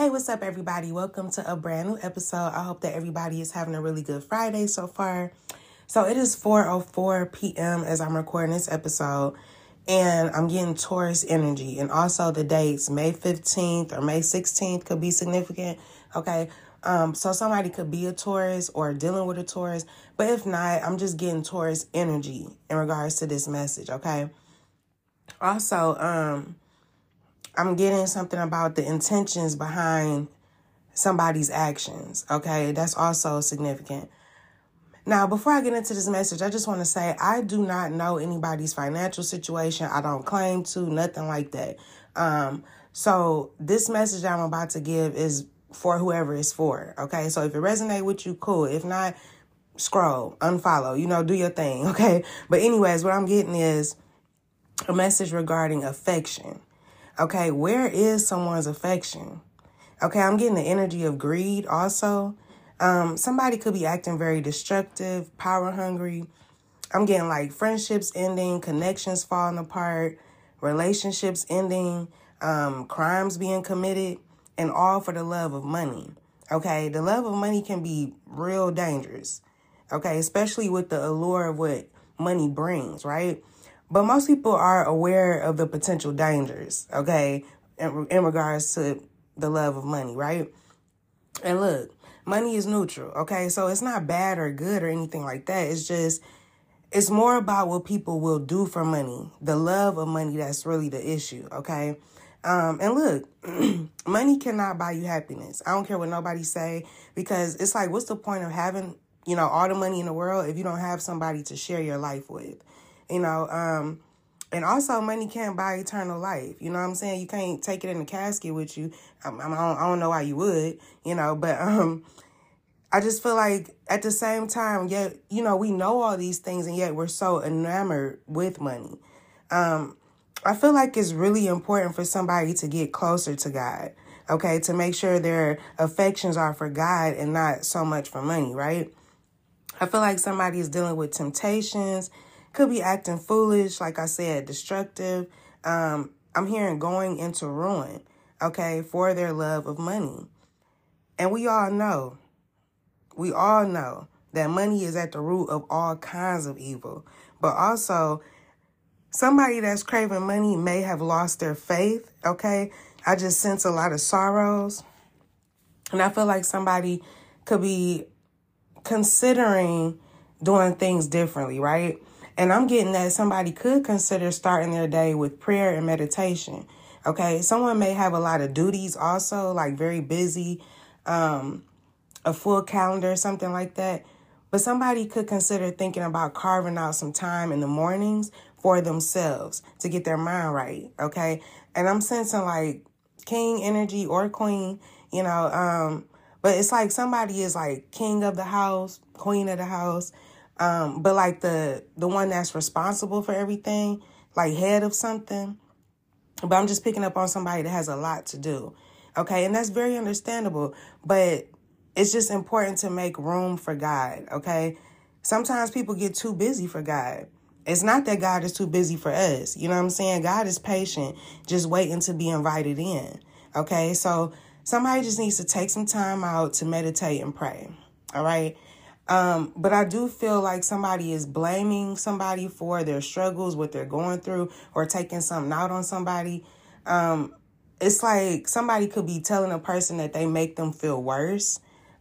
Hey, what's up, everybody? Welcome to a brand new episode. I hope that everybody is having a really good Friday so far. So it is 4:04 p.m. as I'm recording this episode, and I'm getting Taurus energy, and also the dates May 15th or May 16th could be significant. Okay, um, so somebody could be a Taurus or dealing with a Taurus, but if not, I'm just getting Taurus energy in regards to this message. Okay. Also, um I'm getting something about the intentions behind somebody's actions. Okay, that's also significant. Now, before I get into this message, I just want to say I do not know anybody's financial situation. I don't claim to, nothing like that. Um, so this message I'm about to give is for whoever it's for. Okay, so if it resonate with you, cool. If not, scroll, unfollow. You know, do your thing. Okay, but anyways, what I'm getting is a message regarding affection. Okay, where is someone's affection? Okay, I'm getting the energy of greed also. Um, somebody could be acting very destructive, power hungry. I'm getting like friendships ending, connections falling apart, relationships ending, um, crimes being committed, and all for the love of money. Okay, the love of money can be real dangerous. Okay, especially with the allure of what money brings, right? But most people are aware of the potential dangers, okay, in, in regards to the love of money, right? And look, money is neutral, okay? So it's not bad or good or anything like that. It's just, it's more about what people will do for money. The love of money that's really the issue, okay? Um, and look, money cannot buy you happiness. I don't care what nobody say because it's like, what's the point of having, you know, all the money in the world if you don't have somebody to share your life with? You know, um, and also money can't buy eternal life. You know what I'm saying? You can't take it in the casket with you. I, I, don't, I don't know why you would, you know, but, um, I just feel like at the same time, yet, you know, we know all these things and yet we're so enamored with money. Um, I feel like it's really important for somebody to get closer to God, okay, to make sure their affections are for God and not so much for money, right? I feel like somebody is dealing with temptations could be acting foolish, like I said, destructive. Um, I'm hearing going into ruin, okay, for their love of money. And we all know, we all know that money is at the root of all kinds of evil. But also, somebody that's craving money may have lost their faith, okay? I just sense a lot of sorrows. And I feel like somebody could be considering doing things differently, right? And I'm getting that somebody could consider starting their day with prayer and meditation. Okay. Someone may have a lot of duties also, like very busy, um, a full calendar, something like that. But somebody could consider thinking about carving out some time in the mornings for themselves to get their mind right. Okay. And I'm sensing like king energy or queen, you know, um, but it's like somebody is like king of the house, queen of the house, um, but like the the one that's responsible for everything, like head of something. But I'm just picking up on somebody that has a lot to do. Okay, and that's very understandable. But it's just important to make room for God. Okay. Sometimes people get too busy for God. It's not that God is too busy for us. You know what I'm saying? God is patient, just waiting to be invited in. Okay. So somebody just needs to take some time out to meditate and pray. All right. Um, but I do feel like somebody is blaming somebody for their struggles, what they're going through, or taking something out on somebody. Um, it's like somebody could be telling a person that they make them feel worse.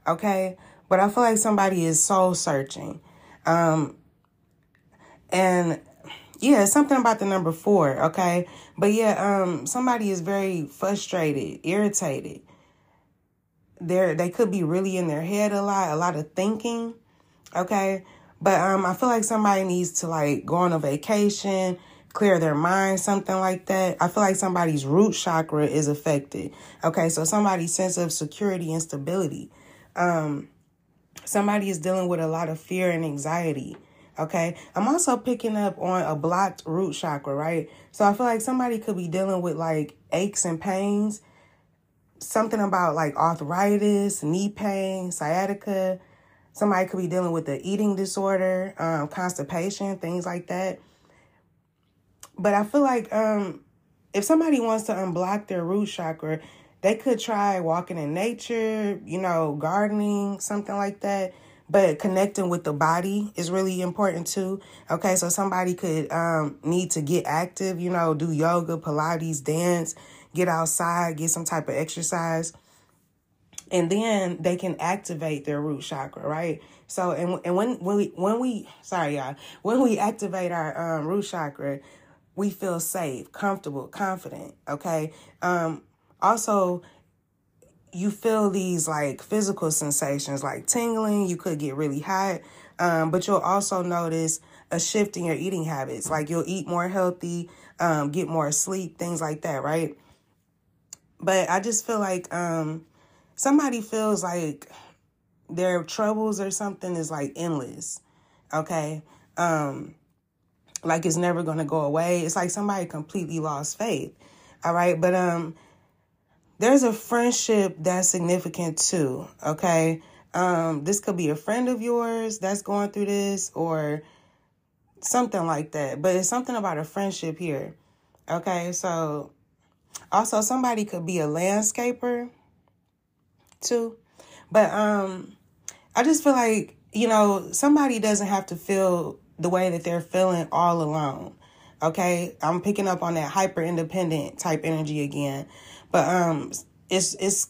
Okay. But I feel like somebody is soul searching. Um, and yeah, something about the number four. Okay. But yeah, um, somebody is very frustrated, irritated they're they could be really in their head a lot, a lot of thinking. Okay. But um I feel like somebody needs to like go on a vacation, clear their mind, something like that. I feel like somebody's root chakra is affected. Okay, so somebody's sense of security and stability. Um somebody is dealing with a lot of fear and anxiety. Okay. I'm also picking up on a blocked root chakra, right? So I feel like somebody could be dealing with like aches and pains something about like arthritis, knee pain, sciatica. Somebody could be dealing with the eating disorder, um, constipation, things like that. But I feel like um, if somebody wants to unblock their root chakra, they could try walking in nature, you know, gardening, something like that. But connecting with the body is really important too. Okay, so somebody could um, need to get active, you know, do yoga, Pilates, dance, get outside, get some type of exercise. And then they can activate their root chakra, right? So, and, and when, when we, when we, sorry, y'all, when we activate our um, root chakra, we feel safe, comfortable, confident. Okay. Um, also, you feel these like physical sensations like tingling, you could get really hot, um, but you'll also notice a shift in your eating habits. Like you'll eat more healthy, um, get more sleep, things like that, right? But I just feel like um, somebody feels like their troubles or something is like endless, okay? Um, like it's never gonna go away. It's like somebody completely lost faith, all right? But um, there's a friendship that's significant too, okay? Um, this could be a friend of yours that's going through this or something like that. But it's something about a friendship here. Okay, so also somebody could be a landscaper too. But um I just feel like, you know, somebody doesn't have to feel the way that they're feeling all alone. Okay? I'm picking up on that hyper independent type energy again. But um, it's it's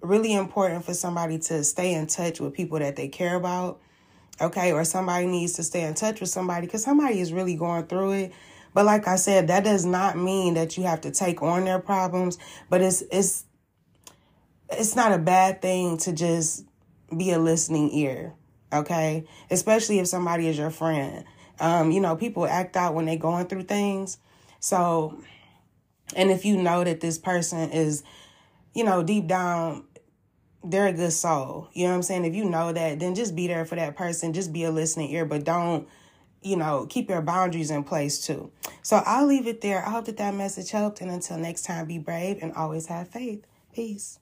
really important for somebody to stay in touch with people that they care about. Okay, or somebody needs to stay in touch with somebody because somebody is really going through it. But like I said, that does not mean that you have to take on their problems. But it's it's it's not a bad thing to just be a listening ear. Okay, especially if somebody is your friend. Um, you know, people act out when they're going through things. So and if you know that this person is, you know, deep down, they're a good soul. You know what I'm saying? If you know that, then just be there for that person. Just be a listening ear, but don't, you know, keep your boundaries in place too. So I'll leave it there. I hope that that message helped. And until next time, be brave and always have faith. Peace.